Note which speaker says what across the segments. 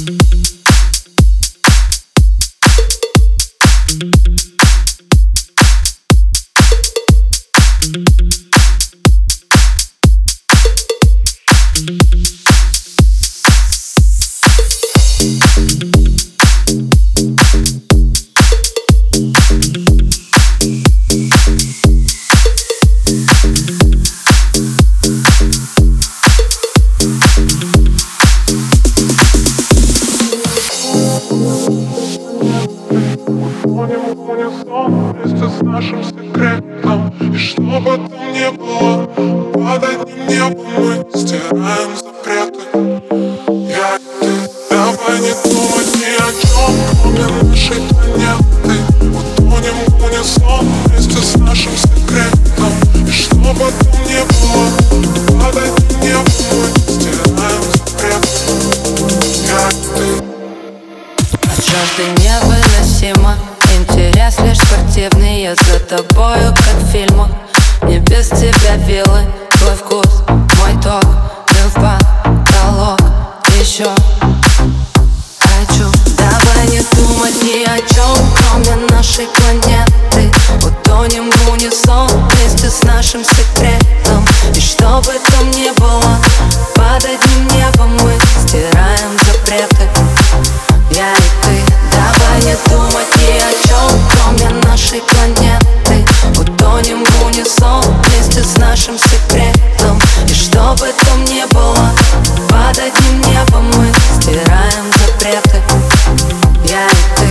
Speaker 1: thank you. Утонем в унисон вместе с нашим секретом. И что бы там ни было, под одним небом мы стираем запреты Я
Speaker 2: за тобою, как в фильмах Не без тебя вилы Твой вкус, мой ток Дым в потолок. Еще хочу. Давай не думать ни о чем Кроме нашей планеты. Утонем в унисон Вместе с нашим секретом. И что бы там ни было Под одним небом мы Стираем запреты Вместе с нашим секретом. И что бы там ни было Под одним небом мы Стираем запреты. Я и ты.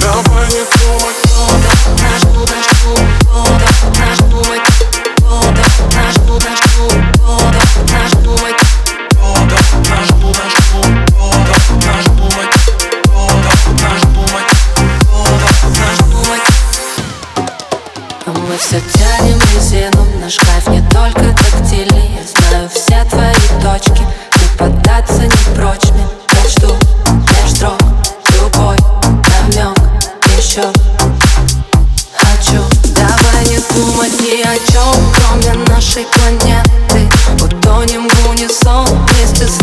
Speaker 1: Давай не думать
Speaker 2: клуб, наш Наш вода Наш клуб, наш Наш
Speaker 1: Вода, наш
Speaker 2: все Наш кайф не только тактильный Я знаю все твои точки. Не поддаться не прочь мне Прочту меж строк Любой намек еще. Хочу. Давай не думать ни о чем Кроме нашей планеты. Утонем в унисон Вместе с